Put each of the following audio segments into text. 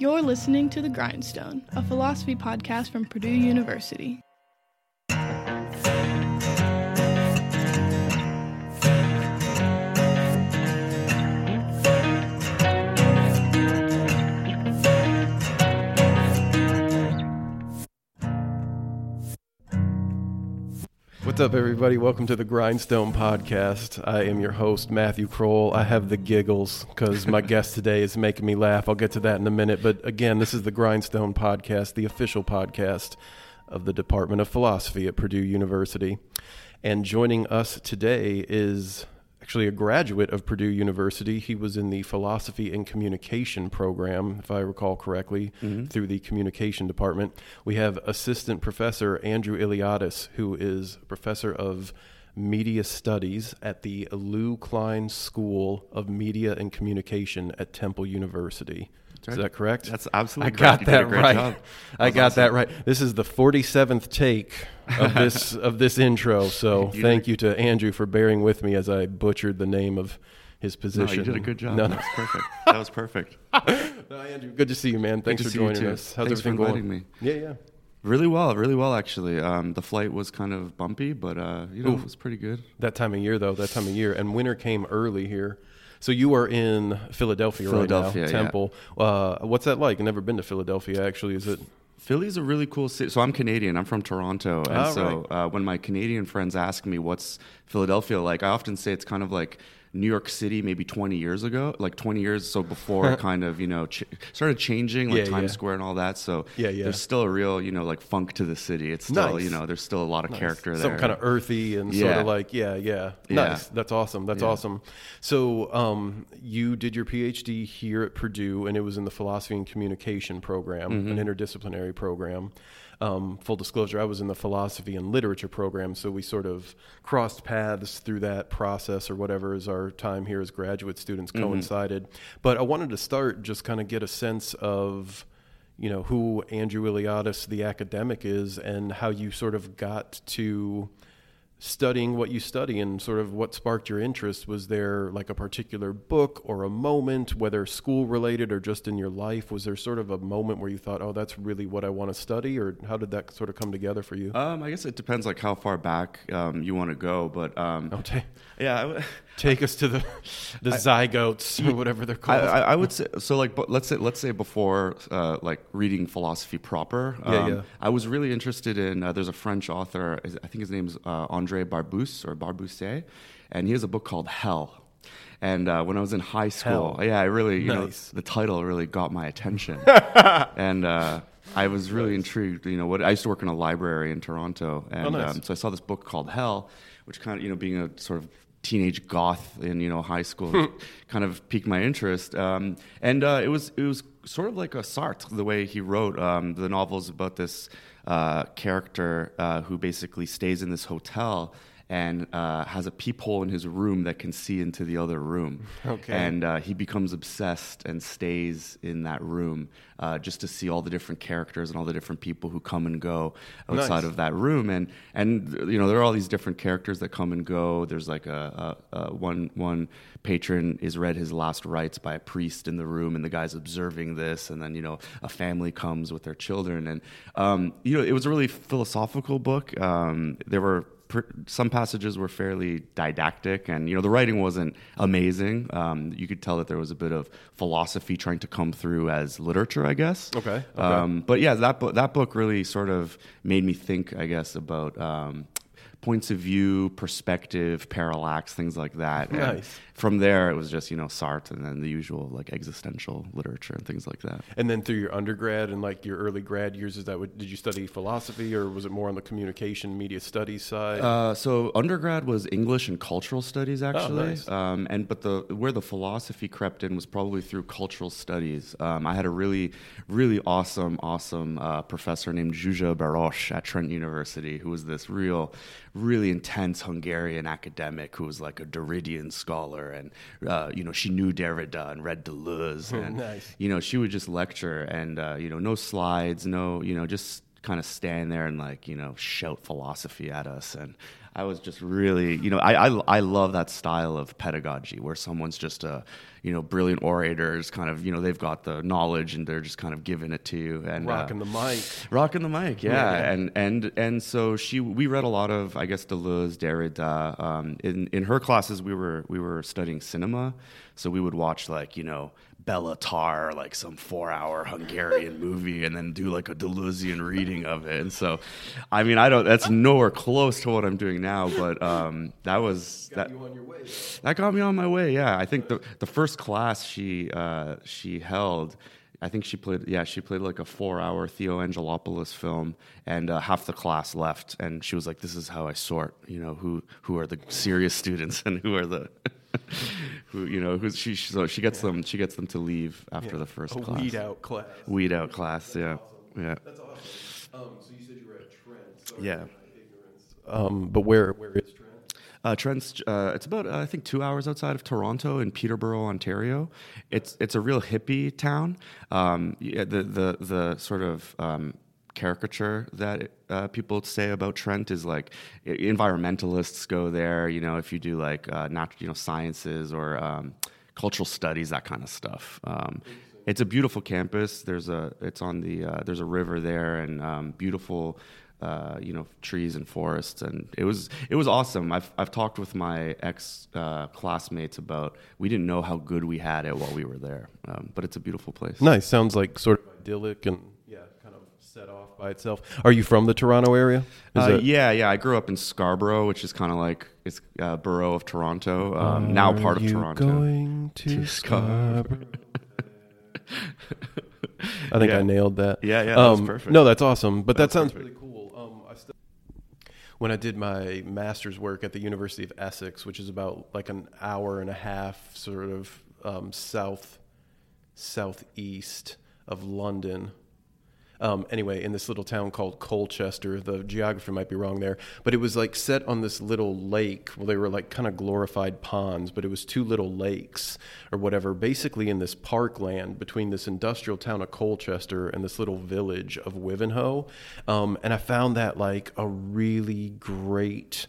You're listening to The Grindstone, a philosophy podcast from Purdue University. What's up, everybody? Welcome to the Grindstone Podcast. I am your host, Matthew Kroll. I have the giggles because my guest today is making me laugh. I'll get to that in a minute. But again, this is the Grindstone Podcast, the official podcast of the Department of Philosophy at Purdue University. And joining us today is actually a graduate of Purdue University. He was in the Philosophy and Communication program, if I recall correctly, mm-hmm. through the Communication Department. We have Assistant Professor Andrew Iliadis, who is Professor of Media Studies at the Lew Klein School of Media and Communication at Temple University. Is that correct? That's absolutely I correct. got You did a that great right. job. I got was that right. This is the 47th take of this of this intro. So You thank a- you to Andrew for bearing with me as I butchered the name of his No, position. you did a good job. No, That was perfect. That was perfect. no, Andrew, good to see you, man. Thanks for joining us. How's Thanks for everything inviting going? me. Yeah, yeah. Really well, really well actually. Um, the flight was kind of bumpy, but uh, you know, Ooh. it was pretty good. That time of year, though, that time of year, and winter came early here. So you are in Philadelphia, Philadelphia, right yeah. now, Temple. Uh, what's that like? I've never been to Philadelphia. Actually, is it? Philly's a really cool city. So I'm Canadian. I'm from Toronto, and Ah, so uh, when my Canadian friends ask me what's Philadelphia like, I often say it's kind of like New York City, maybe 20 years ago, like 20 years so before it kind of you know ch- started changing, like Yeah, Times yeah. Square and all that. So Yeah, yeah. there's still a real you know like funk to the city. It's still Nice. you know there's still a lot of character there. Some kind of earthy and sort of like, yeah, yeah. Yeah. Nice. That's awesome. That's Yeah. awesome. So, um, you did your PhD here at Purdue, and it was in the Philosophy and Communication program, Mm-hmm. an interdisciplinary program. Um, full disclosure, I was in the Philosophy and Literature program, so we sort of crossed paths through that process or whatever as our time here as graduate students Mm-hmm. coincided. But I wanted to start just kind of get a sense of you know who Andrew Iliadis, the academic, is, and how you sort of got to studying what you study and sort of what sparked your interest. Was there like a particular book or a moment, whether school related or just in your life? Was there sort of a moment where you thought, "Oh, that's really what I want to study," or how did that sort of come together for you? Um, I guess it depends like how far back um, you want to go, but um, Oh, ta- yeah, I w- take us to the the zygotes or whatever they're called. I, I would say so. Like, but let's say let's say before uh, like reading philosophy proper, Yeah, um, yeah. I was really interested in. Uh, there's a French author. I think his name's uh, Andre Barbus or Barbusset, and he has a book called Hell. And uh, when I was in high school, Hell. yeah, I really, you Nice. know, the title really got my attention, and uh, I was really intrigued. You know, what I used to work in a library in Toronto, and Oh, nice. um, so I saw this book called Hell, which kind of, you know, being a sort of teenage goth in you know high school, kind of piqued my interest. Um, and uh, it was it was sort of like a Sartre the way he wrote um, the novels about this uh, character uh, who basically stays in this hotel. And uh, has a peephole in his room that can see into the other room. Okay. And uh, he becomes obsessed and stays in that room uh, just to see all the different characters and all the different people who come and go outside Nice. of that room and and you know there are all these different characters that come and go there's like a, a, a one one patron is read his last rites by a priest in the room and the guy's observing this and then you know a family comes with their children and um, you know it was a really philosophical book um, there were some passages were fairly didactic and you know the writing wasn't amazing um, you could tell that there was a bit of philosophy trying to come through as literature i guess Okay, okay. um, but yeah, that book that book really sort of made me think, I guess, about um, points of view, perspective, parallax, things like that. And From there, it was just you know Sartre and then the usual like existential literature and things like that. and then through your undergrad and like your early grad years, is that what, did you study philosophy or was it more on the communication media studies side? Uh, so undergrad was English and cultural studies actually, Oh, nice. um, and but the where the philosophy crept in was probably through cultural studies. Um, I had a really, really awesome, awesome uh, professor named Zsuzsa Baross at Trent University, who was this real, really intense Hungarian academic who was like a Derridean scholar, and uh, you know she knew Derrida and read Deleuze, and Nice. you know she would just lecture, and uh, you know no slides, no you know just kind of stand there and like you know shout philosophy at us and i was just really you know i i, I love that style of pedagogy where someone's just a you know brilliant orators kind of you know they've got the knowledge and they're just kind of giving it to you and Rocking uh, the mic. Rocking the mic, yeah. Yeah. and and and so she, we read a lot of, I guess, Deleuze, Derrida. Um, in in her classes, we were we were studying cinema, so we would watch like you know Béla Tarr, like some four hour Hungarian movie, and then do like a Deleuzian reading of it. And so, I mean, I don't. That's nowhere close to what I'm doing now, but um, that was that on your way. that got me on my way. Yeah, I think the the first class she uh, she held, I think she played. Yeah, she played like a four hour Theo Angelopoulos film, and uh, half the class left, and she was like, "This is how I sort. You know, who who are the serious students and who are the." Who you know? Who she so she gets them she gets them to leave after the first A class. weed out class. Weed out class. Yeah, yeah, That's awesome. Um, so you said you were at Trent. Sorry yeah. for my ignorance. Um, but where where is Trent? Uh, Trent's, uh, it's about uh, I think two hours outside of Toronto in Peterborough, Ontario. It's it's a real hippie town. Um, yeah, the the the sort of um, caricature that uh, people say about Trent is like environmentalists go there. You know, if you do like uh, nat- you know sciences or um, cultural studies, that kind of stuff. Um, it's a beautiful campus. There's a it's on the uh, there's a river there and um, beautiful uh, you know trees and forests and it was it was awesome. I've I've talked with my ex uh, classmates about we didn't know how good we had it while we were there, um, but it's a beautiful place. Nice. Sounds like sort of idyllic and set off by itself. Are you from the Toronto area? Uh, that- yeah, yeah. I grew up in Scarborough, which is kind of like it's uh, borough of Toronto, um, now part of Toronto. Going to, To Scarborough. I think Yeah. I nailed that. Yeah, yeah, Um, perfect. No, that's awesome. But that, sounds perfect. really cool. Um, I still, when I did my master's work at the University of Essex, which is about like an hour and a half, sort of um, south southeast of London. Um, anyway, in this little town called Colchester, the geography might be wrong there, but it was like set on this little lake. Well, they were like kind of glorified ponds, but it was two little lakes or whatever, basically in this parkland between this industrial town of Colchester and this little village of Wivenhoe. Um, and I found that like a really great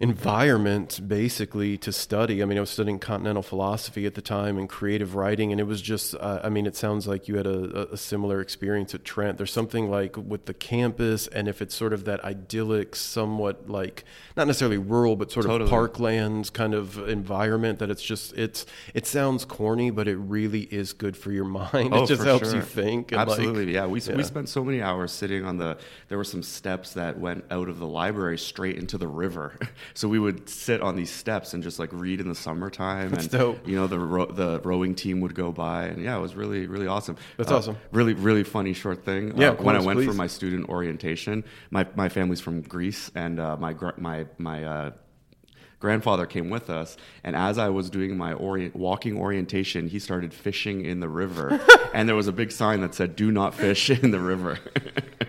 environment basically to study. I mean, I was studying continental philosophy at the time and creative writing, and it was just, uh, I mean, it sounds like you had a, a similar experience at Trent. There's something like with the campus, and if it's sort of that idyllic, somewhat like, not necessarily rural, but sort Totally. of parklands kind of environment that it's just, it's, it sounds corny, but it really is good for your mind. it just Oh, helps sure. you think. and, like, Absolutely, yeah. We yeah. we spent so many hours sitting on the. There were some steps that went out of the library straight into the river, so we would sit on these steps and just like read in the summertime. That's and dope. you know the ro- the rowing team would go by, and yeah, it was really really awesome. That's Uh, awesome. Really really funny short thing. Yeah, Uh, when I course, went for my student orientation, my my family's from Greece, and uh, my gr- my my. Uh, grandfather came with us and as i was doing my orient, walking orientation he started fishing in the river and there was a big sign that said do not fish in the river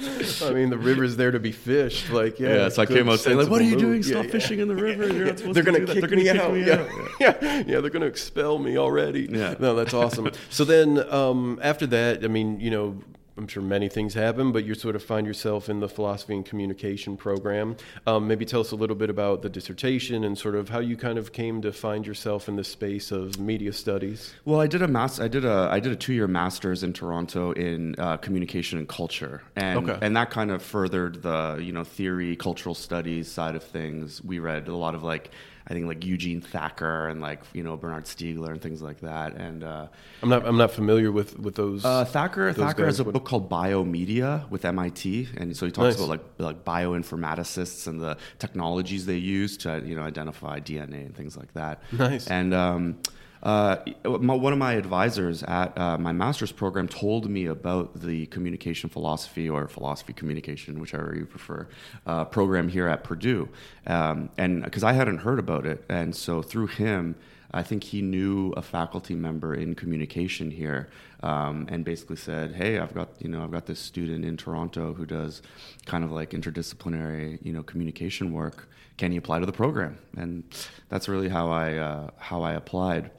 I mean, the river's there to be fished. Like, yeah. yeah, so i came out saying like what are you sensible doing stop Yeah, yeah. fishing in the river you're not supposed they're to do that. kick, they're me, kick out. me yeah. out yeah, yeah, they're gonna expel me already. Yeah. no, that's awesome. so then, um, after that, I mean, you know, I'm sure many things happen, but you sort of find yourself in the philosophy and communication program. Um, maybe tell us a little bit about the dissertation and sort of how you kind of came to find yourself in the space of media studies. Well, I did a mas- I did a I did a two year master's in Toronto in uh, communication and culture, and Okay. and that kind of furthered the you know theory, cultural studies side of things. We read a lot of like I think like Eugene Thacker and like you know Bernard Stiegler and things like that. And uh, I'm not, I'm not familiar with with those. uh, Thacker those Thacker has a book called Biomedia with MIT, and so he talks Nice. about like like bioinformaticists and the technologies they use to you know identify DNA and things like that. Nice. And um, uh, my, one of my advisors at uh, my master's program told me about the communication philosophy or philosophy communication, whichever you prefer, uh, program here at Purdue, um, and because I hadn't heard about it, and so through him. I think he knew a faculty member in communication here, um, and basically said, "Hey, I've got you know I've got this student in Toronto who does kind of like interdisciplinary you know communication work. Can he apply to the program?" And that's really how I uh, how I applied.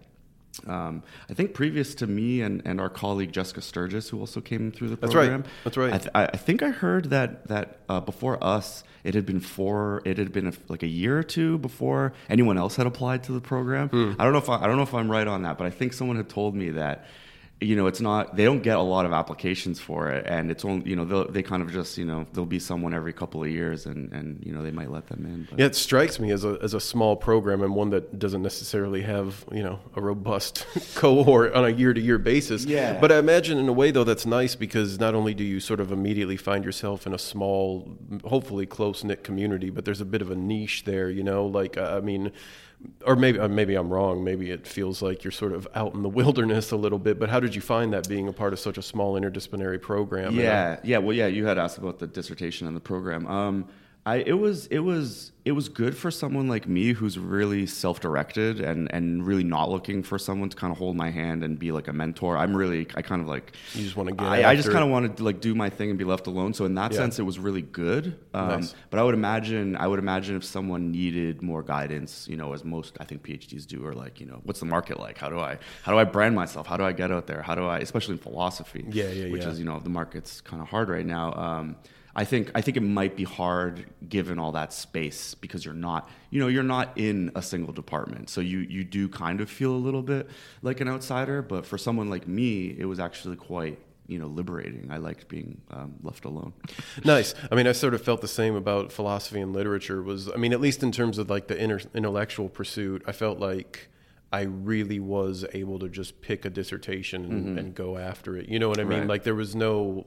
Um, I think previous to me and, and our colleague Jessica Sturgis, who also came through the program. That's right. That's right. I, th- I I think I heard that that uh, before us, it had been four. It had been a, like a year or two before anyone else had applied to the program. Hmm. I don't know if I, I don't know if I'm right on that, but I think someone had told me that you know it's not they don't get a lot of applications for it and it's only you know they'll, they kind of just you know there'll be someone every couple of years and and you know they might let them in but. Yeah, it strikes me as a as a small program and one that doesn't necessarily have you know a robust cohort on a year to year basis. Yeah. But I imagine in a way though that's nice because not only do you sort of immediately find yourself in a small, hopefully close knit community, but there's a bit of a niche there. You know, like I mean. Or maybe uh, maybe I'm wrong. Maybe it feels like you're sort of out in the wilderness a little bit. But how did you find that being a part of such a small interdisciplinary program? Yeah, yeah. Well, yeah. You had asked about the dissertation and the program. Um, I it was it was it was good for someone like me who's really self-directed and and really not looking for someone to kind of hold my hand and be like a mentor. I'm really I kind of like You just wanna get I, I just kind of wanted to like do my thing and be left alone. So in that Yeah. sense, it was really good. Um, Nice. But I would imagine I would imagine if someone needed more guidance, you know, as most I think PhDs do, or like you know, what's the market like? How do I how do I brand myself? How do I get out there? How do I, especially in philosophy? Yeah, yeah, which yeah. is you know the market's kind of hard right now. Um, I think I think it might be hard given all that space because you're not you know you're not in a single department, so you you do kind of feel a little bit like an outsider. But for someone like me, it was actually quite you know liberating. I liked being um, left alone. Nice. I mean, I sort of felt the same about philosophy and literature. Was I mean, at least in terms of like the inner, intellectual pursuit, I felt like I really was able to just pick a dissertation and, and go after it. You know what I mean? Right. Like there was no.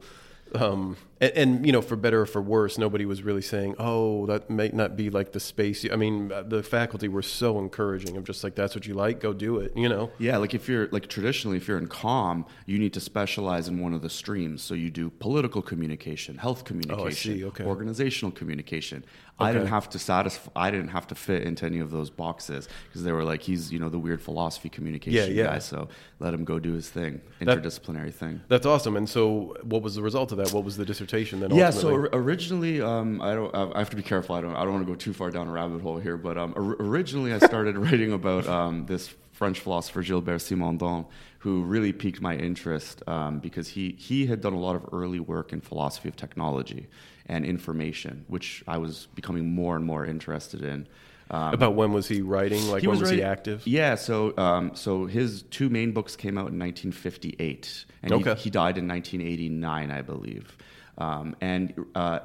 Um, and, and you know, for better or for worse, nobody was really saying, "Oh, that may not be like the space." I mean, uh, the faculty were so encouraging. I'm just like, "That's what you like, go do it." You know? Yeah, like if you're like traditionally, if you're in comm, you need to specialize in one of the streams. So you do political communication, health communication, Oh, okay. organizational communication. I didn't have to satisfy. I didn't have to fit into any of those boxes because they were like, he's you know the weird philosophy communication yeah. guy. So let him go do his thing, That- interdisciplinary thing. That's awesome. And so, what was the result of that? What was the dissertation then? Yeah, so ultimately? or- originally, um, I don't. I have to be careful. I don't. I don't want to go too far down a rabbit hole here. But um, or- originally, I started writing about um, this French philosopher Gilbert Simondon, who really piqued my interest um, because he he had done a lot of early work in philosophy of technology and information, which I was becoming more and more interested in. Um, About when was he writing? Like when was, he active? Yeah, so um, so his two main books came out in 1958, and he- Okay. he, died in 1989, I believe. Um, and uh,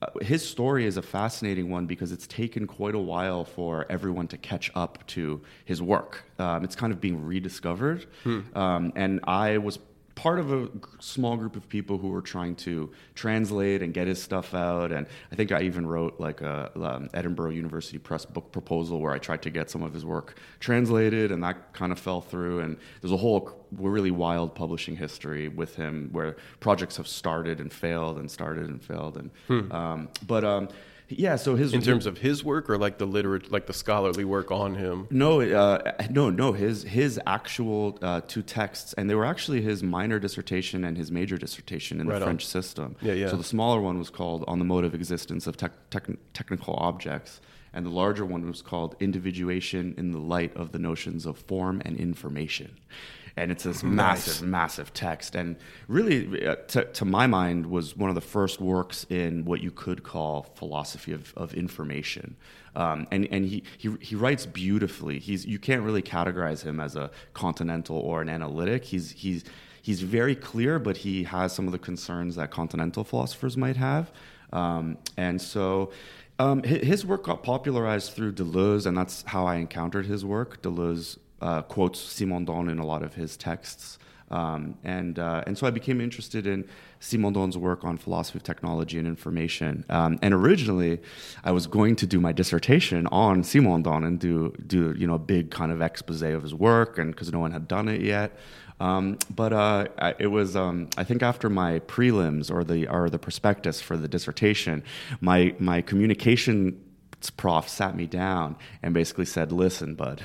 uh, his story is a fascinating one because it's taken quite a while for everyone to catch up to his work. Um, it's kind of being rediscovered, um, and I was part of a small group of people who were trying to translate and get his stuff out. And I think I even wrote like a um, Edinburgh University Press book proposal where I tried to get some of his work translated, and that kind of fell through. And there's a whole really wild publishing history with him where projects have started and failed and started and failed. And um, but um, yeah, so his In terms of his work or like the literate, like the scholarly work on him? no, uh, no, no. His his actual uh, two texts, and they were actually his minor dissertation and his major dissertation in Right the on. French system. Yeah, yeah. So the smaller one was called "On the Mode of Existence of Tec- Tec- Technical Objects," and the larger one was called "Individuation in the Light of the Notions of Form and Information." And it's this massive, massive text, and really, uh, to, to my mind, was one of the first works in what you could call philosophy of, of information. Um, and and he, he he writes beautifully. He's you can't really categorize him as a continental or an analytic. He's he's he's very clear, but he has some of the concerns that continental philosophers might have. Um, and so um, his work got popularized through Deleuze, and that's how I encountered his work. Deleuze uh, quotes Simondon in a lot of his texts. Um, and uh, and so I became interested in Simondon's work on philosophy of technology and information. Um, and originally, I was going to do my dissertation on Simondon and do do you know a big kind of expose of his work, and because no one had done it yet. Um, but uh, I, it was um, I think after my prelims or the or the prospectus for the dissertation, my my communication prof sat me down and basically said, "Listen, bud."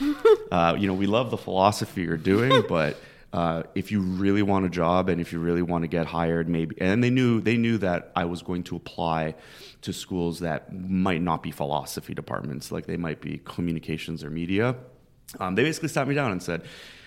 uh, you know, we love the philosophy you're doing, but uh, if you really want a job and if you really want to get hired, maybe, and they knew they knew that I was going to apply to schools that might not be philosophy departments, like they might be communications or media. Um, they basically sat me down and said,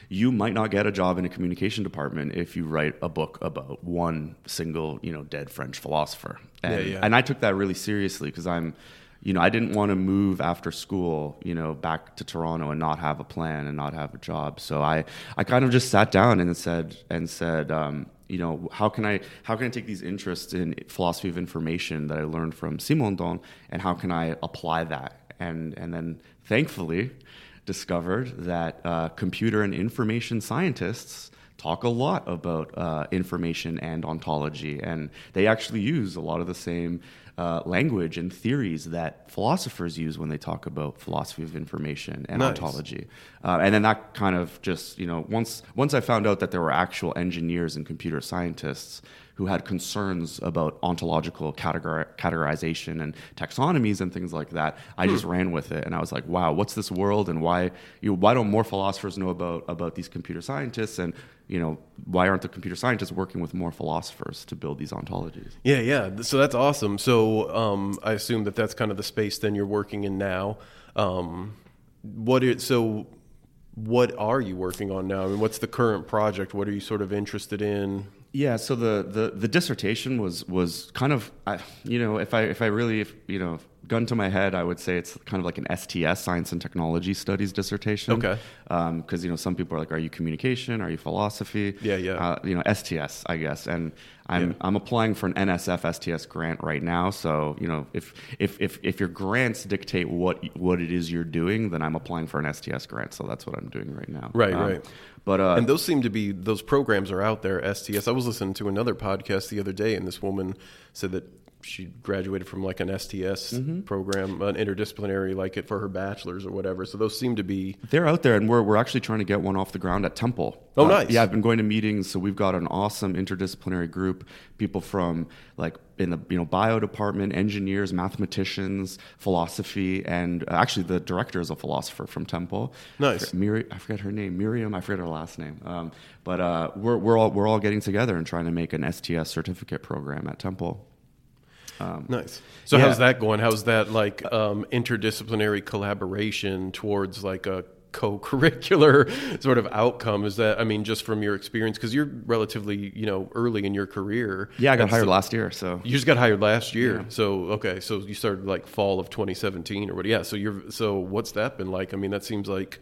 you might not get a job in a communication department if you write a book about one single, you know, dead French philosopher. And, Yeah, yeah. and I took that really seriously because I'm, you know, I didn't want to move after school, you know, back to Toronto and not have a plan and not have a job. So I, I kind of just sat down and said, and said, um, you know, how can I, how can I take these interests in philosophy of information that I learned from Simondon, and how can I apply that? And and then thankfully, discovered that uh, computer and information scientists talk a lot about uh, information and ontology, and they actually use a lot of the same uh, language and theories that philosophers use when they talk about philosophy of information and Nice. ontology. Uh, and then that kind of just you know once once I found out that there were actual engineers and computer scientists who had concerns about ontological categor- categorization and taxonomies and things like that, I just ran with it, and I was like, "Wow, what's this world? And why you know, why don't more philosophers know about about these computer scientists? And you know why aren't the computer scientists working with more philosophers to build these ontologies?" Yeah, yeah. So that's awesome. So um, I assume that that's kind of the space then you're working in now. Um, what is so? What are you working on now? I mean, what's the current project? What are you sort of interested in? Yeah, so the, the, the dissertation was was kind of I, you know if I if I really if, you know gun to my head I would say it's kind of like an STS science and technology studies dissertation. Okay. Because you know some people are like, are you communication? Are you philosophy? Yeah, yeah. Uh, you know STS I guess, and I'm Yeah. I'm applying for an NSF STS grant right now. So you know if if if if your grants dictate what what it is you're doing, then I'm applying for an STS grant. So that's what I'm doing right now. Right, Um, right. But uh, and those seem to be those programs are out there. STS. I was listening to another podcast the other day, and this woman said that she graduated from like an STS Mm-hmm. program, an interdisciplinary, like it for her bachelor's or whatever. So those seem to be They're out there, and we're, we're actually trying to get one off the ground at Temple. Oh, Uh, nice. Yeah, I've been going to meetings, so we've got an awesome interdisciplinary group. People from like in the you know bio department, engineers, mathematicians, philosophy, and uh, actually the director is a philosopher from Temple. Nice. I forget, Miri- I forget her name, Miriam. I forget her last name. Um, but uh, we're we're all we're all getting together and trying to make an STS certificate program at Temple. Nice. So Yeah. how's that going? How's that like um, interdisciplinary collaboration towards like a co-curricular sort of outcome? Is that I mean, just from your experience, because you're relatively you know early in your career. Yeah, I got hired so- last year, so You just got hired last year, Yeah. so okay. So you started like fall of 2017 or what? Yeah. So you're so what's that been like? I mean, that seems like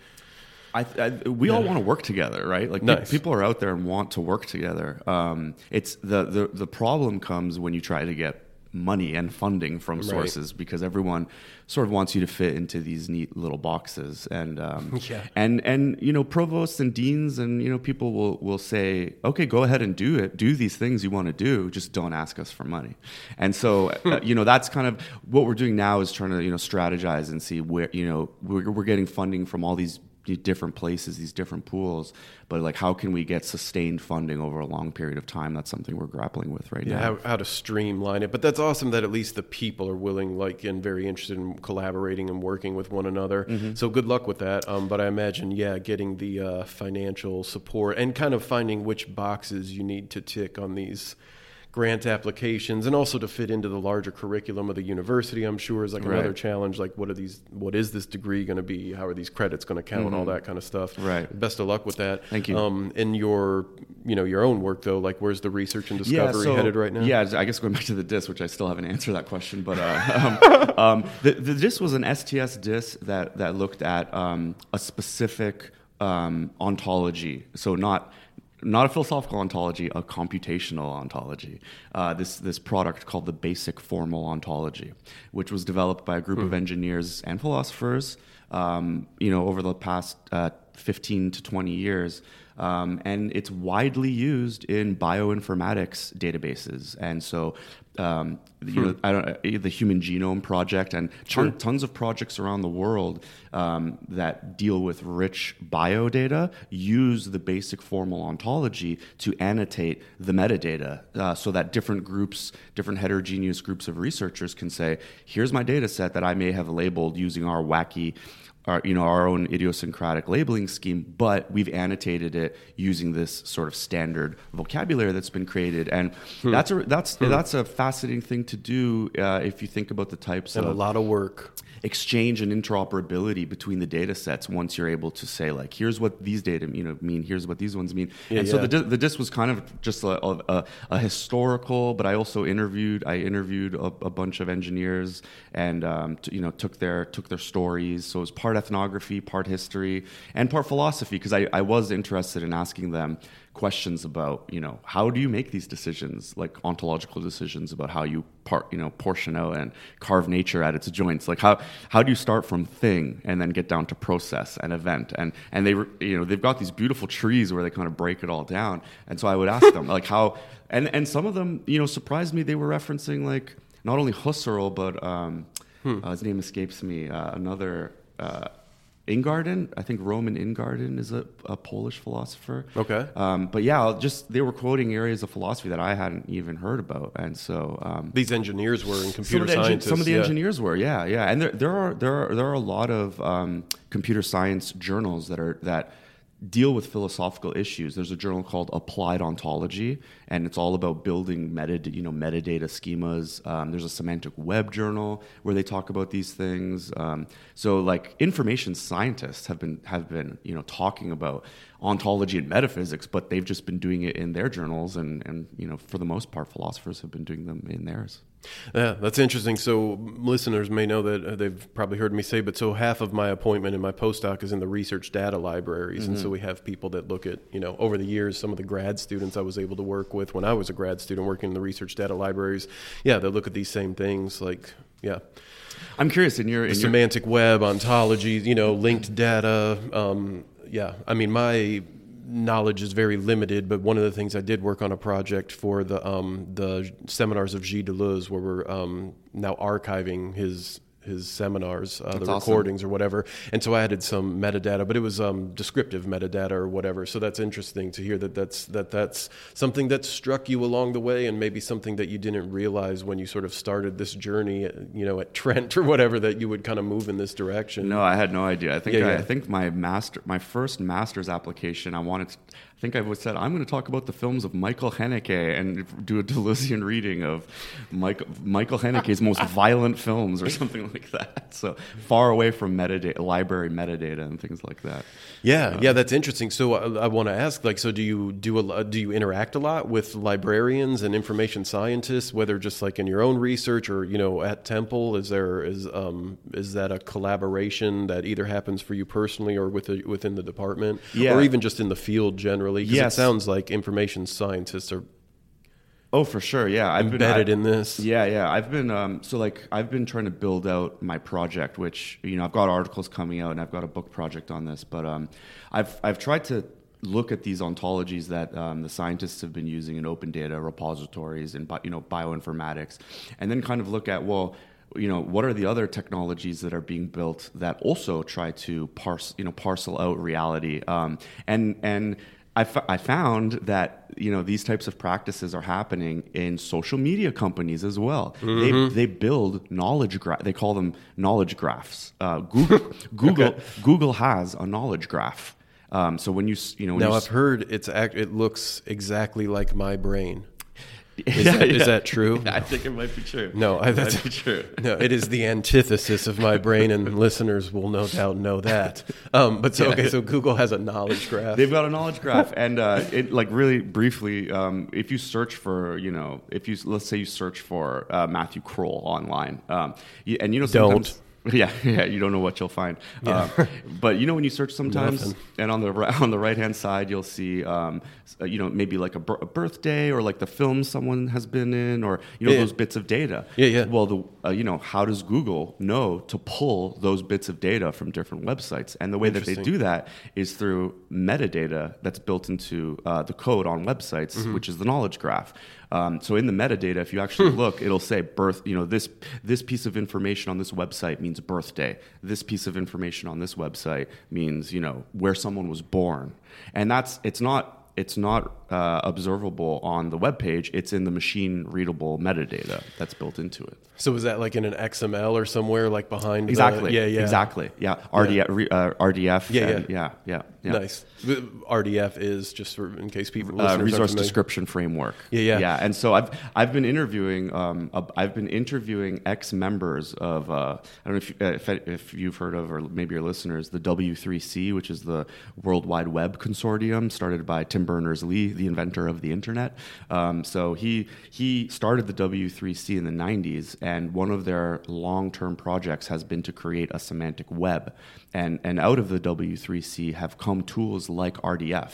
I, I, we all want to work together, right? Like Nice. people are out there and want to work together. Um, it's the, the the problem comes when you try to get money and funding from sources because everyone sort of wants you to fit into these neat little boxes. And um, Yeah. and and you know provosts and deans and you know people will will say okay go ahead and do it. Do these things you want to do. Just don't ask us for money. And so uh, you know that's kind of what we're doing now is trying to you know strategize and see where you know we're, we're getting funding from all these different places these different pools but like how can we get sustained funding over a long period of time that's something we're grappling with right yeah, now how, how to streamline it. But that's awesome that at least the people are willing, like, and very interested in collaborating and working with one another. Mm-hmm. So good luck with that. Um, but I imagine, yeah, getting the uh, financial support and kind of finding which boxes you need to tick on these grant applications and also to fit into the larger curriculum of the university i'm sure is like another Right. challenge like what are these what is this degree going to be how are these credits going to count all that kind of stuff Mm-hmm. Right. best of luck with that Thank you. um, in your you know your own work though like where's the research and discovery headed right now Yeah, I guess going back to the DIS, which I still haven't answered that question, but uh, um, um, the, the DIS was an STS DIS that, that looked at um, a specific um, ontology. So not not a philosophical ontology, a computational ontology. Uh, this this product called the Basic Formal Ontology, which was developed by a group of engineers and philosophers. Um, you know, over the past uh, 15 to 20 years. Um, and it's widely used in bioinformatics databases. And so, um, you know, I don't, uh, the Human Genome Project and ton, tons of projects around the world um, that deal with rich bio data use the basic formal ontology to annotate the metadata uh, so that different groups, different heterogeneous groups of researchers can say, here's my data set that I may have labeled using our wacky our, you know, our own idiosyncratic labeling scheme, but we've annotated it using this sort of standard vocabulary that's been created, and Hmm. that's a that's that's a fascinating thing to do uh, if you think about the types and a lot of work exchange and interoperability between the data sets once you're able to say like here's what these data you know mean here's what these ones mean Yeah, and so yeah. the, the disc was kind of just a, a, a historical but i also interviewed i interviewed a, a bunch of engineers and um, t- you know took their took their stories so it was part ethnography part history and part philosophy because I, I was interested in asking them questions about you know how do you make these decisions like ontological decisions about how you part you know portion out and carve nature at its joints? Like how how do you start from thing and then get down to process and event? And and they you know they've got these beautiful trees where they kind of break it all down. And so i would ask them like how and and some of them you know surprised me. They were referencing like not only husserl but um uh, his name escapes me uh, another uh Ingarden, I think Roman Ingarden is a, a Polish philosopher. Okay. Um, but yeah, I'll just they were quoting areas of philosophy that I hadn't even heard about, and so um, These engineers were in some computer engi- scientists. some of the yeah. engineers were, yeah, yeah, and there, there are there are there are a lot of um, computer science journals that are that deal with philosophical issues. There's a journal called Applied Ontology, and it's all about building meta, you know, metadata schemas. Um, there's a semantic web journal where they talk about these things. Um, so, like, information scientists have been have been you know talking about ontology and metaphysics, but they've just been doing it in their journals, and and you know, for the most part, philosophers have been doing them in theirs. Yeah, that's interesting. So listeners may know that uh, they've probably heard me say, but so half of my appointment in my postdoc is in the research data libraries, and Mm-hmm. so we have people that look at, you know, over the years, some of the grad students I was able to work with when I was a grad student working in the research data libraries. Yeah, they look at these same things, like yeah, I'm curious in your in your, semantic web, ontology, you know, linked data. Um, yeah, I mean, my knowledge is very limited, but one of the things I did work on a project for the um, the seminars of Gilles Deleuze, where we're um, now archiving his his seminars, uh, the awesome. recordings or whatever. And so I added some metadata, but it was um, descriptive metadata or whatever. So that's interesting to hear that that's that that's something that struck you along the way, and maybe something that you didn't realize when you sort of started this journey, you know, at Trent or whatever, that you would kind of move in this direction. No, I had no idea. I think Yeah, I, yeah. I think my master, my first master's application, I wanted. To, I think I said I'm going to talk about the films of Michael Haneke and do a Deleuzian reading of Michael Michael Haneke's most violent films or something like that. So far away from metadata, library metadata, and things like that. Yeah, yeah, that's interesting. So I, I want to ask, like, so do you do a do you interact a lot with librarians and information scientists, whether just like in your own research or you know at Temple? Is there is um is that a collaboration that either happens for you personally or with the, within the department, Yeah. or even just in the field generally? 'Cause Yes. it sounds like information scientists are Oh, for sure. Yeah, I've embedded been, in this. Yeah, yeah. I've been um, so like I've been trying to build out my project, which you know I've got articles coming out and I've got a book project on this, but um, I've I've tried to look at these ontologies that um, the scientists have been using in open data repositories and you know bioinformatics, and then kind of look at well. You know, what are the other technologies that are being built that also try to parse, you know, parcel out reality? Um, and and I, f- I found that you know these types of practices are happening in social media companies as well. Mm-hmm. They, they build knowledge graph. They call them knowledge graphs. Uh, Google Google Google has a knowledge graph. Um, so when you you know when now you I've heard it's act, it looks exactly like my brain. Is, Yeah, that, is yeah. that true? I think it might be true. No, I, that's might true. No, it is the antithesis of my brain, and listeners will no doubt know that. Um, but so Yeah. okay, so Google has a knowledge graph. They've got a knowledge graph, and uh, it like really briefly, um, if you search for, you know, if you let's say you search for uh, Matthew Kroll online, um, and you know, sometimes, yeah, yeah, you don't know what you'll find. Uh, but you know, when you search sometimes, Nothing. and on the on the right hand side, you'll see, um, uh, you know, maybe like a, birthday or like the film someone has been in, or you know, Yeah. those bits of data. Yeah, yeah. Well, the uh, you know, how does Google know to pull those bits of data from different websites? And the way that they do that is through metadata that's built into uh, the code on websites, Mm-hmm. which is the knowledge graph. Um, so in the metadata, if you actually Hmm. look, it'll say birth. You know, this this piece of information on this website means birthday. This piece of information on this website means you know where someone was born, and that's it's not it's not uh, observable on the web page. It's in the machine readable metadata that's built into it. So was that like in an XML or somewhere like behind? the- Exactly. yeah, yeah. Exactly. Yeah. RDF. Re, uh, RDF. Yeah, and- yeah. yeah. Yeah. Yeah. Nice. RDF is just for in case people uh, resource description framework. Yeah, yeah. yeah. And so I've I've been interviewing um I've been interviewing ex members of uh, I don't know if, you, uh, if if you've heard of or maybe your listeners the W3C, which is the World Wide Web Consortium started by Tim Berners Lee, the inventor of the internet. Um, so he he started the W3C in the 90s, and one of their long term projects has been to create a semantic web. And and out of the W3C have come tools like RDF.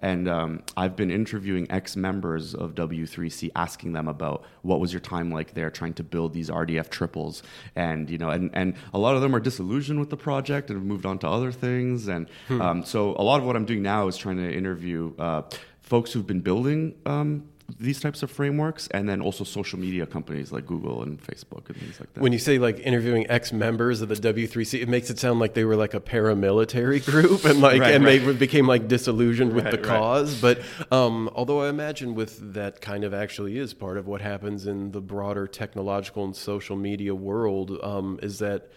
And um, I've been interviewing ex members of W3C, asking them about what was your time like there, trying to build these RDF triples, and you know, and, and a lot of them are disillusioned with the project and have moved on to other things. And um, so, a lot of what I'm doing now is trying to interview uh, folks who've been building um, these types of frameworks, and then also social media companies like Google and Facebook and things like that. When you say like interviewing ex members of the W3C, it makes it sound like they were like a paramilitary group and like Right, and right. they became like disillusioned with Right, the cause. But um, although I imagine with that kind of actually is part of what happens in the broader technological and social media world, um, is that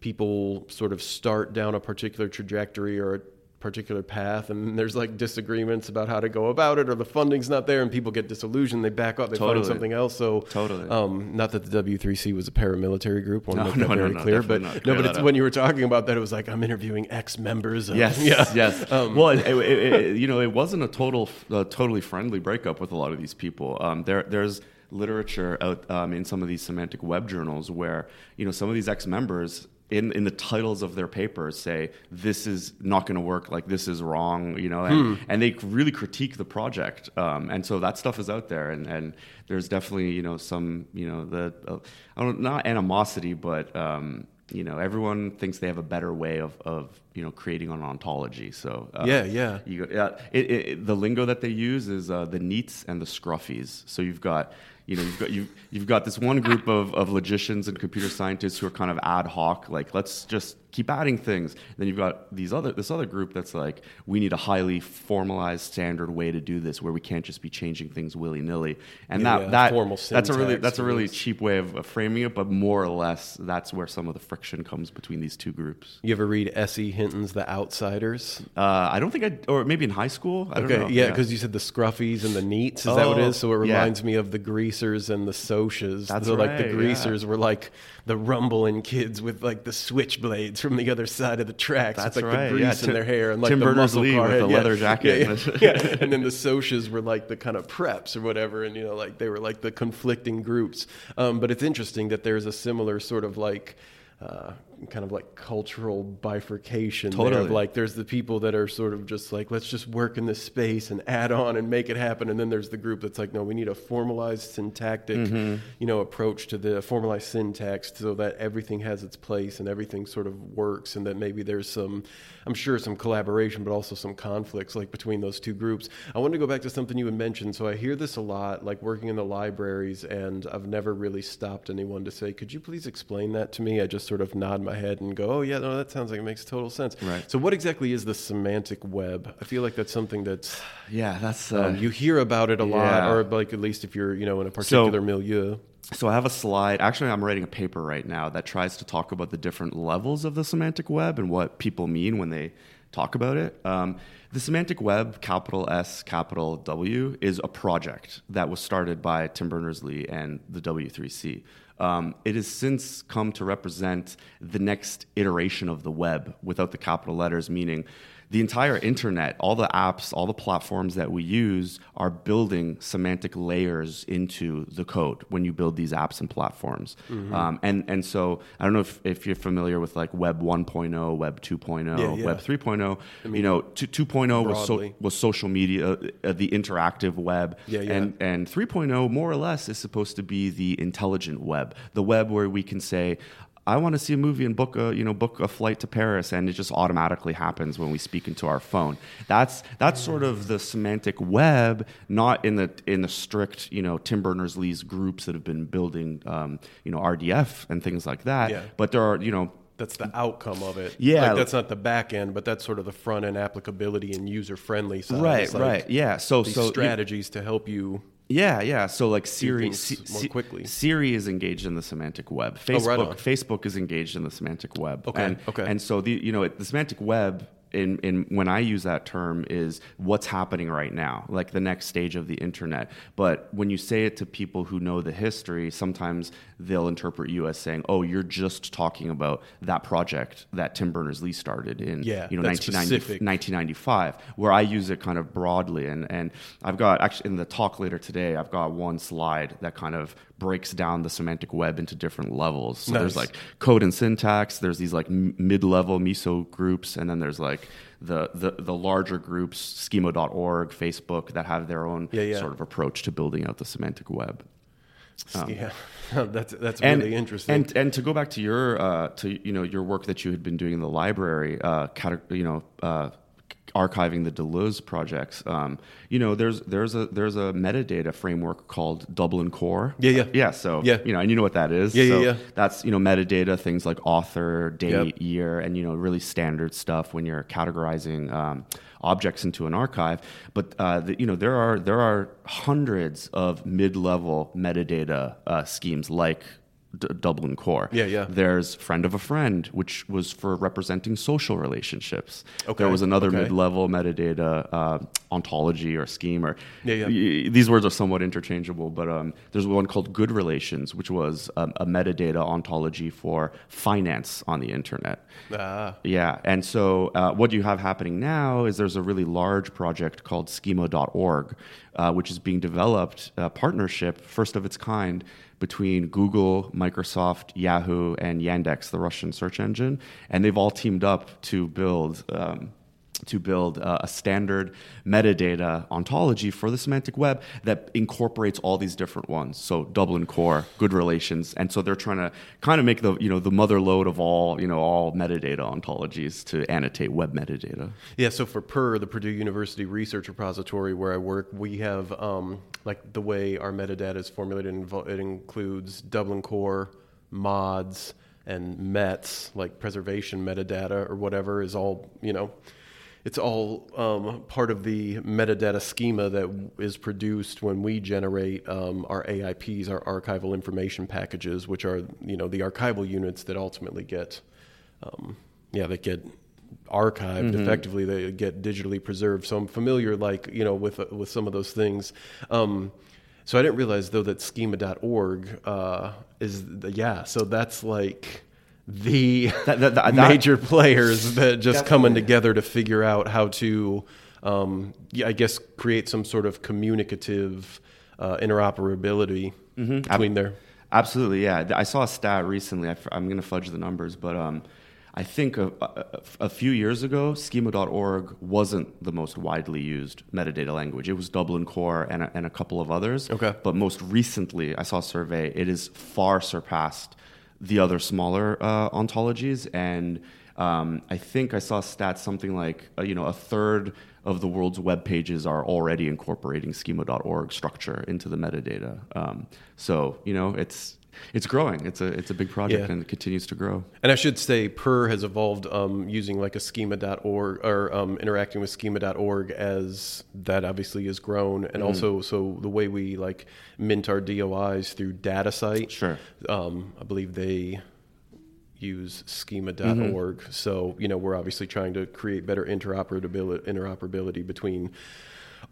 people sort of start down a particular trajectory or a particular path and there's like disagreements about how to go about it or the funding's not there and people get disillusioned they back up they find something else so Totally. um, not that the W3C was a paramilitary group. To No, no, no, very no, clear. But no, but it's when you were talking about that, it was like I'm interviewing ex-members. Of, Yes, yeah, yes. Um, well, it, it, it, you know, it wasn't a total, uh, totally friendly breakup with a lot of these people. Um, there, there's literature out um, in some of these semantic web journals where you know some of these ex-members. In, in the titles of their papers say this is not going to work like this is wrong you know and, Hmm. and they really critique the project um, and so that stuff is out there and, and there's definitely you know some you know the uh, I don't not animosity but um, you know everyone thinks they have a better way of, of you know creating an ontology so uh, Yeah, yeah. you go, yeah it, it, it- the lingo that they use is uh, the neats and the scruffies so you've got you know you've got you've, you've got this one group of, of logicians and computer scientists who are kind of ad hoc like let's just keep adding things then you've got these other this other group that's like we need a highly formalized standard way to do this where we can't just be changing things willy-nilly and Yeah, that yeah, that formal that's a really that's a really cheap way of, of framing it but more or less that's where some of the friction comes between these two groups You ever read S.E. Hinton's The Outsiders? uh, I don't think I, or maybe in high school. I don't Okay, know. yeah, because you said the scruffies and the neats. Is that what it Oh. So it yeah. reminds me of the greasers and the Socs. That's so like the right, greasers were like the rumbling kids with like the switchblades from the other side of the tracks. That's with like right, the yeah. grease in their hair and like Tim the muscle Berners-Lee car with head. the leather jacket. Yeah, yeah, yeah. and then the Socs were like the kind of preps or whatever, and you know, like they were like the conflicting groups. Um, but it's interesting that there's a similar sort of like. Uh, kind of like cultural bifurcation there of Totally. like there's the people that are sort of just like let's just work in this space and add on and make it happen and then there's the group that's like no we need a formalized syntactic Mm-hmm. you know approach to the formalized syntax so that everything has its place and everything sort of works and that maybe there's some i'm sure some collaboration but also some conflicts like between those two groups i wanted to go back to something you had mentioned so i hear this a lot like working in the libraries and i've never really stopped anyone to say could you please explain that to me i just sort of nod my head and go oh yeah no that sounds like it makes total sense Right. so what exactly is the semantic web i feel like that's something that's yeah, that's. Uh, um, you hear about it a lot or like at least if you're you know in a particular milieu so I have a slide. Actually, I'm writing a paper right now that tries to talk about the different levels of the semantic web and what people mean when they talk about it. Um, the semantic web, capital S, capital W, is a project that was started by Tim Berners-Lee and the W3C. Um, it has since come to represent the next iteration of the web without the capital letters, meaning the entire internet, all the apps, all the platforms that we use are building semantic layers into the code when you build these apps and platforms. Mm-hmm. Um, and, and so I don't know if, if you're familiar with like Web 1.0, Web 2.0, Yeah, yeah. Web 3.0. you know, two- 2.0 was, so, was social media, uh, the interactive web. Yeah, yeah. And, and 3.0, more or less, is supposed to be the intelligent web, the web where we can say, I want to see a movie and book a you know book a flight to Paris, and it just automatically happens when we speak into our phone. That's that's sort of the semantic web, not in the in the strict you know Tim Berners Lee's groups that have been building um, you know RDF and things like that. Yeah. But there are you know that's the outcome of it. Yeah. like, that's not the back end, but that's sort of the front end applicability and user friendly side. right, like right, yeah. So so you- strategies to help you. Yeah, yeah. So like Siri, Si- more quickly. Siri is engaged in the semantic web. Oh, Facebook, right. Facebook is engaged in the semantic web. Okay, And, okay. And so the you know the semantic web. In, in when I use that term is what's happening right now, like the next stage of the internet. But when you say it to people who know the history, sometimes they'll interpret you as saying, "Oh, you're just talking about that project that Tim Berners Lee started in Yeah, you know 1990, 1995, where I use it kind of broadly. And, and I've got, actually, in the talk later today, I've got one slide that kind of breaks down the semantic web into different levels. So there's like code and syntax, there's these like mid level MISO groups, and then there's like the, the, the larger groups, schema.org, Facebook, that have their own Yeah, yeah. sort of approach to building out the semantic web. yeah, that's that's. And, really interesting. And and to go back to your uh, to you know your work that you had been doing in the library, uh, you know. Uh, archiving the Deleuze projects um, you know there's there's a there's a metadata framework called Dublin Core Yeah, yeah. yeah so Yeah. you know and you know what that is Yeah, yeah, yeah. that's you know metadata things like author date Yep. year and you know really standard stuff when you're categorizing um, objects into an archive but uh, the, you know there are there are hundreds of mid-level metadata uh, schemes like D- Dublin Core. Yeah, yeah. There's friend of a friend, which was for representing social relationships. Okay, There was another okay. mid-level metadata uh, ontology or scheme, or Yeah, yeah. y- these words are somewhat interchangeable, but um, there's one called Good Relations, which was um, a metadata ontology for finance on the internet. ah, Yeah, and so uh, what you have happening now is there's a really large project called Schema.org, uh, which is being developed, a partnership, first of its kind, between Google, Microsoft, Yahoo, and Yandex, the Russian search engine, and they've all teamed up to build. Um, to build uh, a standard metadata ontology for the semantic web that incorporates all these different ones. So Dublin Core, good relations, and so they're trying to kind of make the you know the mother lode of all you know all metadata ontologies to annotate web metadata. Yeah, so for PURR, the Purdue University Research Repository where I work, we have um, like the way our metadata is formulated. It includes Dublin Core, mods, and METs, like preservation metadata or whatever, is all you know. It's all um, part of the metadata schema that is produced when we generate um, our AIPs, our archival information packages, which are you know the archival units that ultimately get um, yeah, that get archived effectively. They get digitally preserved. So I'm familiar, like you know, with uh, with some of those things. Um, so I didn't realize though that schema.org uh, is the, yeah. So that's like the That- that- that- major players that just coming together to figure out how to, um, yeah, I guess create some sort of communicative uh, interoperability between their. Absolutely, yeah. I saw a stat recently. I f- I'm going to fudge the numbers, but um, I think a, a, a few years ago, schema.org wasn't the most widely used metadata language. It was Dublin Core and a, and a couple of others. Okay. But most recently, I saw a survey, it has far surpassed the other smaller uh, ontologies. And um, I think I saw stats something like, uh, you know, a third of the world's web pages are already incorporating schema.org structure into the metadata. Um, so, you know, it's it's growing. It's a it's a big project Yeah. and it continues to grow. And I should say, PURR has evolved um, using like a schema.org or um, interacting with schema.org as that obviously has grown. And also, so the way we like mint our DOIs through DataCite, Sure. um, I believe they use schema.org. So, you know, we're obviously trying to create better interoperability, interoperability between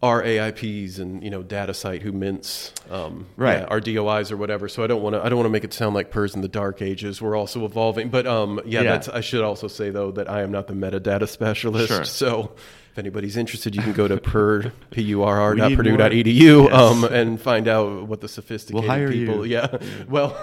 our AIPs and you know DataCite who mints um, Right. yeah, our DOIs or whatever. So I don't want to I don't want to make it sound like PURR's in the dark ages. We're also evolving, but um, yeah, Yeah. That's, I should also say though that I am not the metadata specialist. Sure. So if anybody's interested, you can go to per p u r r We purdue edu Yes. um, and find out what the sophisticated hire people. you. Yeah, well,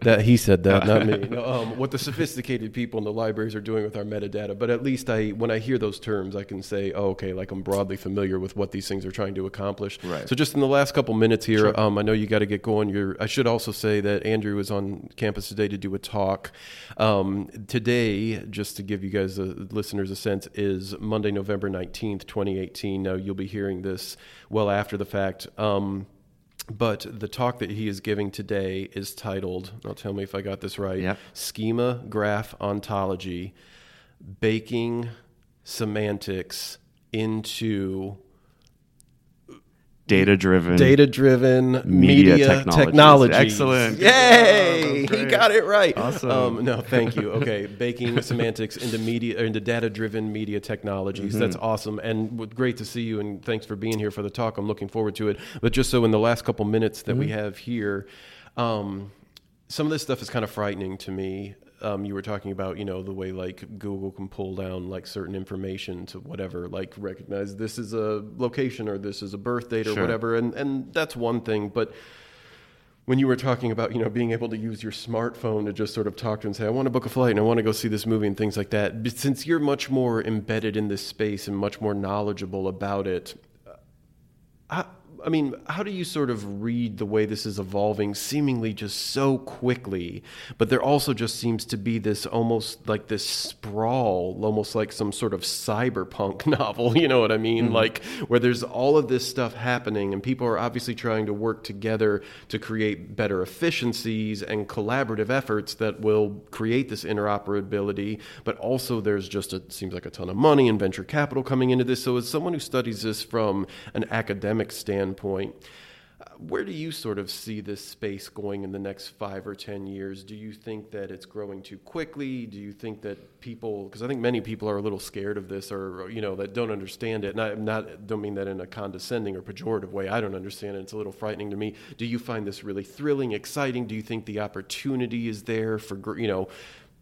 that he said that, not me. No, um, what the sophisticated people in the libraries are doing with our metadata. But at least I, when I hear those terms, I can say, oh, okay, like I'm broadly familiar with what these things are trying to accomplish. Right. So just in the last couple minutes here, um, I know you got to get going. You're, I should also say that Andrew is on campus today to do a talk. Um, today, just to give you guys, the listeners, a sense, is Monday, November 19th, 2018. Now, you'll be hearing this well after the fact. Um, but the talk that he is giving today is titled, now tell me if I got this right Yep. Schema Graph Ontology Baking Semantics into Data driven. data driven Media media, technologies. technologies. Excellent. Yay! Oh, he got it right. Awesome. Um, no, thank you. Okay, baking semantics into media into data driven media technologies. Mm-hmm. That's awesome and great to see you and thanks for being here for the talk. I'm looking forward to it. But just so in the last couple minutes that we Mm-hmm. have here, um, some of this stuff is kind of frightening to me. Um, you were talking about, you know, the way like Google can pull down like certain information to whatever, like recognize this is a location or this is a birth date or Sure. whatever, and and that's one thing. But when you were talking about, you know, being able to use your smartphone to just sort of talk to and say, I want to book a flight and I want to go see this movie and things like that, but since you're much more embedded in this space and much more knowledgeable about it, I, I mean, how do you sort of read the way this is evolving seemingly just so quickly? But there also just seems to be this almost like this sprawl, almost like some sort of cyberpunk novel, you know what I mean? Mm-hmm. Like where there's all of this stuff happening and people are obviously trying to work together to create better efficiencies and collaborative efforts that will create this interoperability. But also there's just a seems like a ton of money and venture capital coming into this. So as someone who studies this from an academic standpoint, uh, where do you sort of see this space going in the next five or ten years? Do you think that it's growing too quickly? Do you think that people, because I think many people are a little scared of this, or you know, that don't understand it. And I'm not don't mean that in a condescending or pejorative way. I don't understand it. It's a little frightening to me. Do you find this really thrilling, exciting? Do you think the opportunity is there for you know?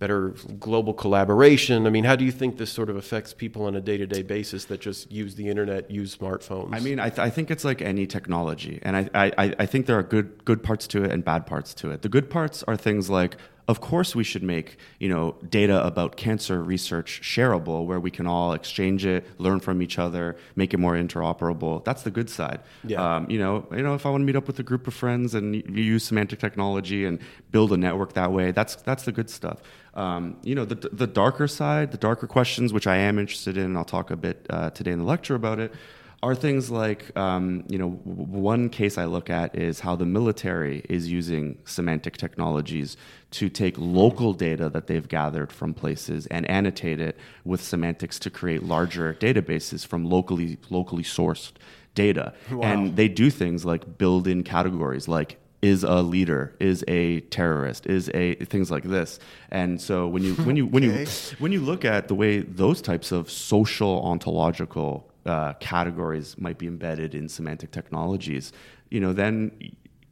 Better global collaboration. I mean, how do you think this sort of affects people on a day to day basis that just use the internet, use smartphones? I mean, I, th- I think it's like any technology, and I, I, I think there are good good parts to it and bad parts to it. The good parts are things like, of course, we should make you know data about cancer research shareable, where we can all exchange it, learn from each other, make it more interoperable. That's the good side. Yeah. Um, you know, you know, if I want to meet up with a group of friends and use semantic technology and build a network that way, that's that's the good stuff. Um, you know, the the darker side, the darker questions, which I am interested in, and I'll talk a bit uh, today in the lecture about it are things like um, you know w- one case I look at is how the military is using semantic technologies to take local data that they've gathered from places and annotate it with semantics to create larger databases from locally locally sourced data. And they do things like build in categories like is a leader is a terrorist is a things like this. And so when you when you when you when you look at the way those types of social ontological uh, categories might be embedded in semantic technologies, you know, then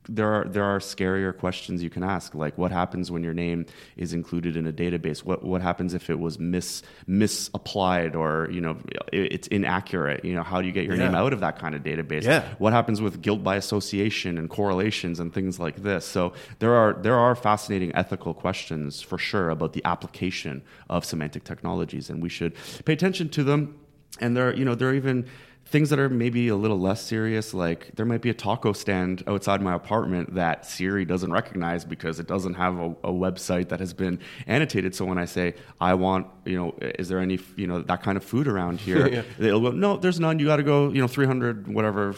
there are there are scarier questions you can ask, like what happens when your name is included in a database? What what happens if it was mis misapplied or you know it, it's inaccurate? You know, how do you get your name out of that kind of database? Yeah. What happens with guilt by association and correlations and things like this? So there are there are fascinating ethical questions for sure about the application of semantic technologies, and we should pay attention to them and there you know there are even things that are maybe a little less serious like there might be a taco stand outside my apartment that siri doesn't recognize because it doesn't have a, a website that has been annotated. So when i say i want you know is there any you know that kind of food around here? Yeah. they'll go no there's none. You got to go you know 300 whatever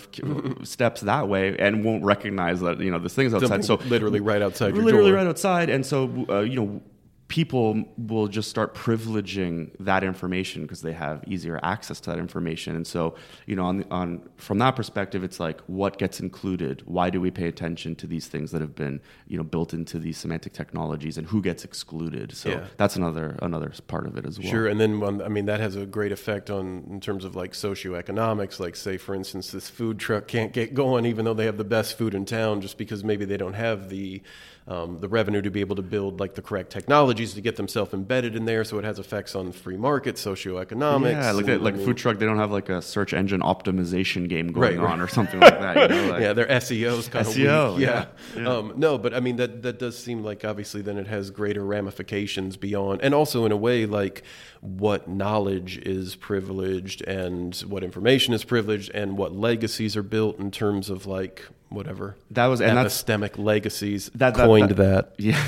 steps that way and won't recognize that you know this thing's outside. So literally right outside your literally door. right outside. And so uh, you know people will just start privileging that information because they have easier access to that information and so you know on, on from that perspective it's like what gets included why do we pay attention to these things that have been you know built into these semantic technologies and who gets excluded so Yeah. that's another another part of it as well Sure, and then one, I mean that has a great effect on in terms of like socioeconomics. Like, say for instance, this food truck can't get going even though they have the best food in town, just because maybe they don't have the um, the revenue to be able to build like the correct technologies to get themselves embedded in there. So it has effects on free market, socioeconomics. yeah, like that, like food truck, they don't have like a search engine optimization game going Right, right. on or something like that. You know? like, yeah, their SEO's kind of SEO, weak. yeah, yeah. Um, no, but I mean that that does seem like obviously then it has greater ramifications beyond, and also in a way like what knowledge is privileged and what information is privileged and what legacies are built in terms of like whatever That was- and that's- epistemic legacies that, that- coined that- that. Yeah,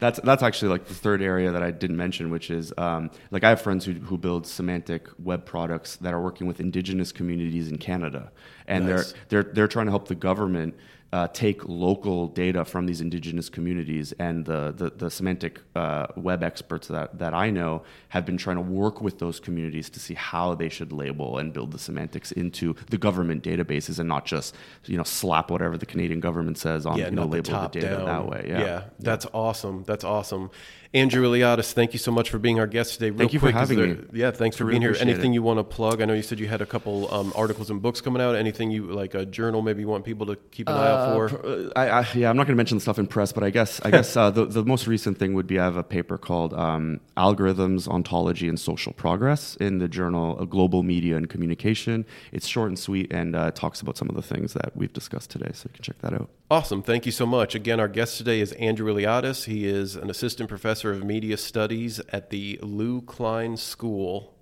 that's that's actually like the third area that I didn't mention, which is um, like I have friends who who build semantic web products that are working with indigenous communities in Canada, and Nice. they're they're they're trying to help the government uh, take local data from these indigenous communities, and the the, the semantic uh, web experts that, that I know have been trying to work with those communities to see how they should label and build the semantics into the government databases, and not just you know slap whatever the Canadian government says on yeah, you know the label top the data down. that way. Yeah, that's awesome. That's awesome. Andrew Iliadis, thank you so much for being our guest today. Real Thank you for quick, is having there- me. Yeah, thanks for I being here. Anything it. you want to plug? I know you said you had a couple um, articles and books coming out. Anything you like a journal maybe you want people to keep an eye out for? Uh, I, I, yeah, I'm not going to mention the stuff in press, but I guess I guess uh, the the most recent thing would be I have a paper called um, "Algorithms, Ontology, and Social Progress" in the journal uh, Global Media and Communication. It's short and sweet and uh, talks about some of the things that we've discussed today, so you can check that out. Awesome. Thank you so much. Again, our guest today is Andrew Iliadis. He is an assistant professor of media studies at the Lew Klein School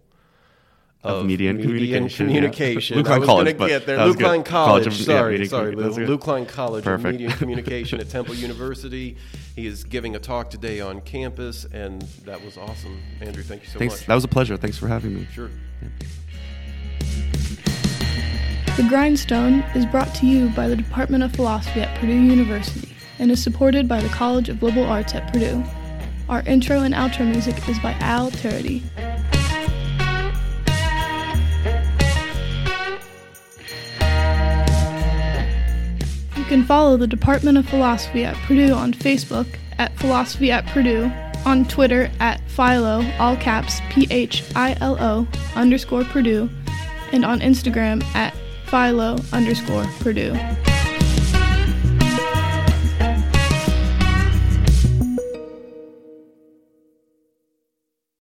Of Media and Communication, yeah. Communication. Lew Klein I was College, gonna get there. Lew good. Klein College College. of- sorry, Media- sorry. Lew. Lew Klein College Perfect. of Media and Communication at Temple University. He is giving a talk today on campus, and that was awesome. Andrew, thank you so Thanks. much. That was a pleasure. Thanks for having me. Sure. The Grindstone is brought to you by the Department of Philosophy at Purdue University and is supported by the College of Liberal Arts at Purdue. Our intro and outro music is by Al Turity. You can follow the Department of Philosophy at Purdue on Facebook at Philosophy at Purdue, on Twitter at Philo, all caps P H I L O underscore Purdue, and on Instagram at Philo underscore Purdue.